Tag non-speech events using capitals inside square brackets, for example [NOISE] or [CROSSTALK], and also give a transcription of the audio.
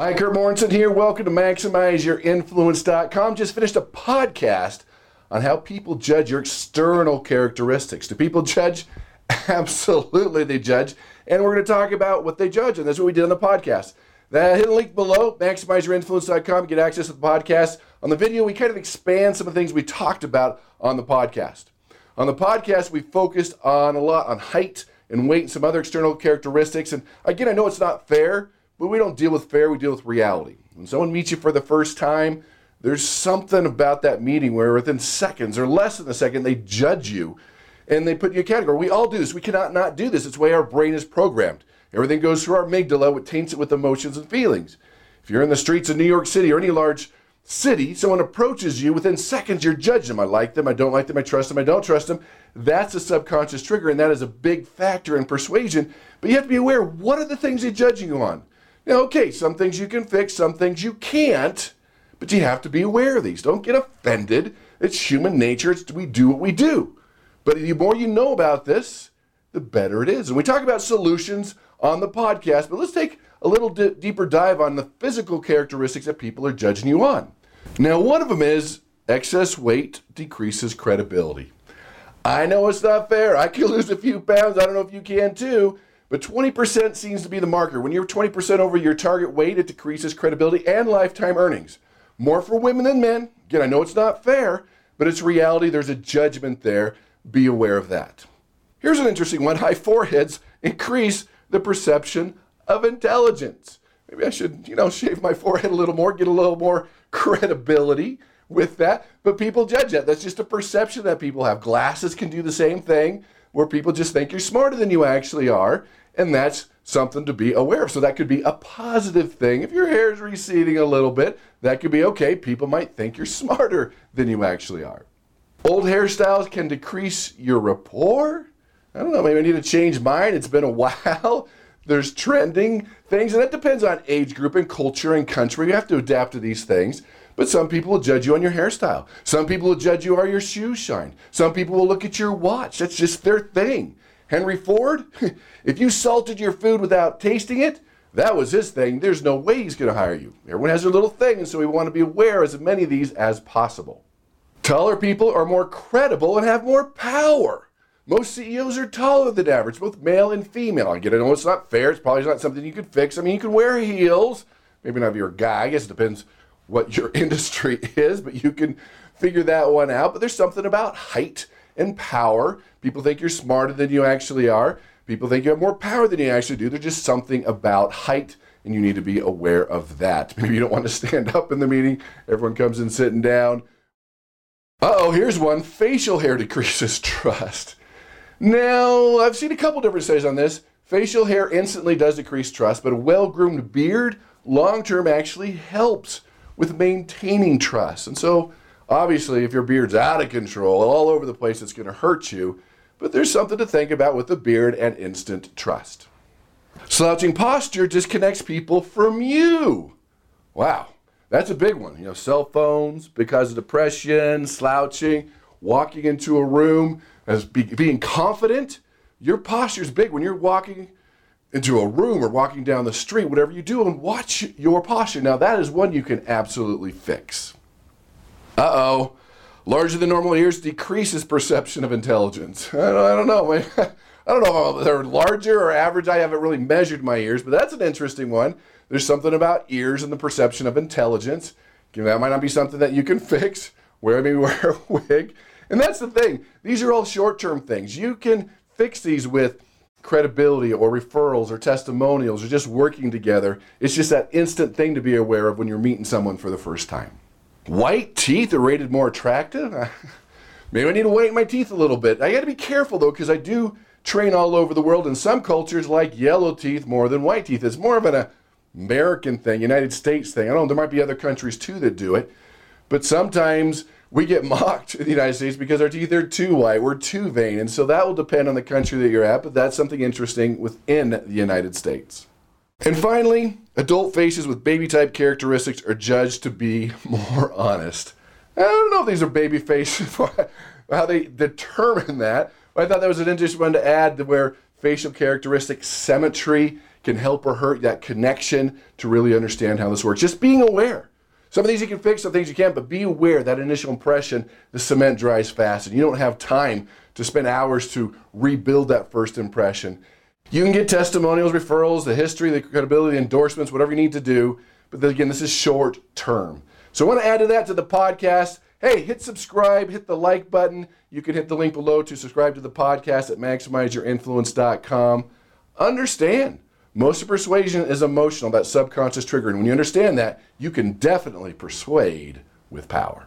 Hi, Kurt Mortensen here. Welcome to MaximizeYourInfluence.com. Just finished a podcast on how people judge your external characteristics. Do people judge? [LAUGHS] Absolutely, they judge. And we're going to talk about what they judge, and that's what we did on the podcast. That hit a link below, MaximizeYourInfluence.com. Get access to the podcast. On the video, we kind of expand some of the things we talked about on the podcast. On the podcast, we focused on a lot on height and weight and some other external characteristics. And again, I know it's not fair but we don't deal with fair, we deal with reality. When someone meets you for the first time, there's something about that meeting where within seconds or less than a second, they judge you and they put you in a category. We all do this. We cannot not do this. It's the way our brain is programmed. Everything goes through our amygdala, which taints it with emotions and feelings. If you're in the streets of New York City or any large city, someone approaches you, within seconds you're judging them. I like them, I don't like them, I trust them, I don't trust them. That's a subconscious trigger, and that is a big factor in persuasion. But you have to be aware what are the things they're judging you on? Now, okay, some things you can fix, some things you can't, but you have to be aware of these. Don't get offended. It's human nature. It's, we do what we do. But the more you know about this, the better it is. And we talk about solutions on the podcast, but let's take a little d- deeper dive on the physical characteristics that people are judging you on. Now, one of them is excess weight decreases credibility. I know it's not fair. I can [LAUGHS] lose a few pounds. I don't know if you can too. But 20% seems to be the marker. When you're 20% over your target weight, it decreases credibility and lifetime earnings. More for women than men. Again, I know it's not fair, but it's reality. There's a judgment there. Be aware of that. Here's an interesting one high foreheads increase the perception of intelligence. Maybe I should, you know, shave my forehead a little more, get a little more [LAUGHS] credibility with that. But people judge that. That's just a perception that people have. Glasses can do the same thing where people just think you're smarter than you actually are. And that's something to be aware of. So that could be a positive thing. If your hair is receding a little bit, that could be okay. People might think you're [LAUGHS] smarter than you actually are. Old hairstyles can decrease your rapport. I don't know, maybe I need to change mine. It's been a [LAUGHS] while. There's trending things, and that depends on age group and culture and country. You have to adapt to these things. But some people will judge you on your hairstyle. Some people will judge you on your shoes shine. Some people will look at your watch. That's just their thing. Henry Ford, [LAUGHS] if you salted your food without tasting it, that was his thing. There's no way he's going to hire you. Everyone has their little thing, and so we want to be aware of as many of these as possible. Taller people are more credible and have more power. Most CEOs are taller than average, both male and female. I get it. I know it's not fair. It's probably not something you could fix. I mean, you can wear heels. Maybe not if you're a guy. I guess it depends what your [LAUGHS] industry is, but you can figure that one out. But there's something about height and power. People think you're smarter than you actually are. People think you have more power than you actually do. There's just something about height, and you need to be aware of that. [LAUGHS] Maybe you don't want to stand up in the meeting. Everyone comes in sitting down. Uh oh, here's one facial hair decreases [LAUGHS] trust. Now, I've seen a couple different studies on this. Facial hair instantly does decrease trust, but a well groomed beard long term actually helps with maintaining trust. And so, obviously, if your beard's out of control, all over the place, it's going to hurt you. But there's something to think about with the beard and instant trust. Slouching posture disconnects people from you. Wow, that's a big one. You know, cell phones, because of depression, slouching, walking into a room as be, being confident. Your posture is big when you're walking into a room or walking down the street, whatever you do, and watch your posture. Now, that is one you can absolutely fix. Uh oh. Larger than normal ears decreases perception of intelligence. [LAUGHS] I don't, I don't know. [LAUGHS] I don't know if they're larger or average. I haven't really measured my ears, but that's an interesting one. There's something about ears and the perception of intelligence. That might not be something that you can [LAUGHS] fix. Wear maybe wear a wig. And that's the thing. These are all short-term things. You can fix these with credibility or referrals or testimonials or just working together. It's just that instant thing to be aware of when you're meeting someone for the first time. White teeth are rated more attractive. [LAUGHS] Maybe I need to whiten my teeth a little bit. I got to be careful though because I do train all over the world and some cultures like yellow teeth more than white teeth. It's more of an American thing, United States thing. I don't know, there might be other countries too that do it. But sometimes we get [LAUGHS] mocked in the United States because our teeth are too white, we're too vain. And so that will depend on the country that you're at, but that's something interesting within the United States. And finally, adult faces with baby type characteristics are judged to be [LAUGHS] more honest. I don't know if these are baby faces, [LAUGHS] how they determine that. I thought that was an interesting one to add to where facial characteristic symmetry can help or hurt that connection to really understand how this works. Just being aware. Some of these you can fix, some things you can't, but be aware that initial impression, the cement dries fast, and you don't have time to spend hours to rebuild that first impression. You can get testimonials, referrals, the history, the credibility, endorsements, whatever you need to do. But then again, this is short term. So I want to add to that to the podcast. Hey, hit subscribe, hit the like button. You can hit the link below to subscribe to the podcast at maximizeyourinfluence.com. Understand, most of persuasion is emotional, that subconscious trigger. And when you understand that, you can definitely persuade with power.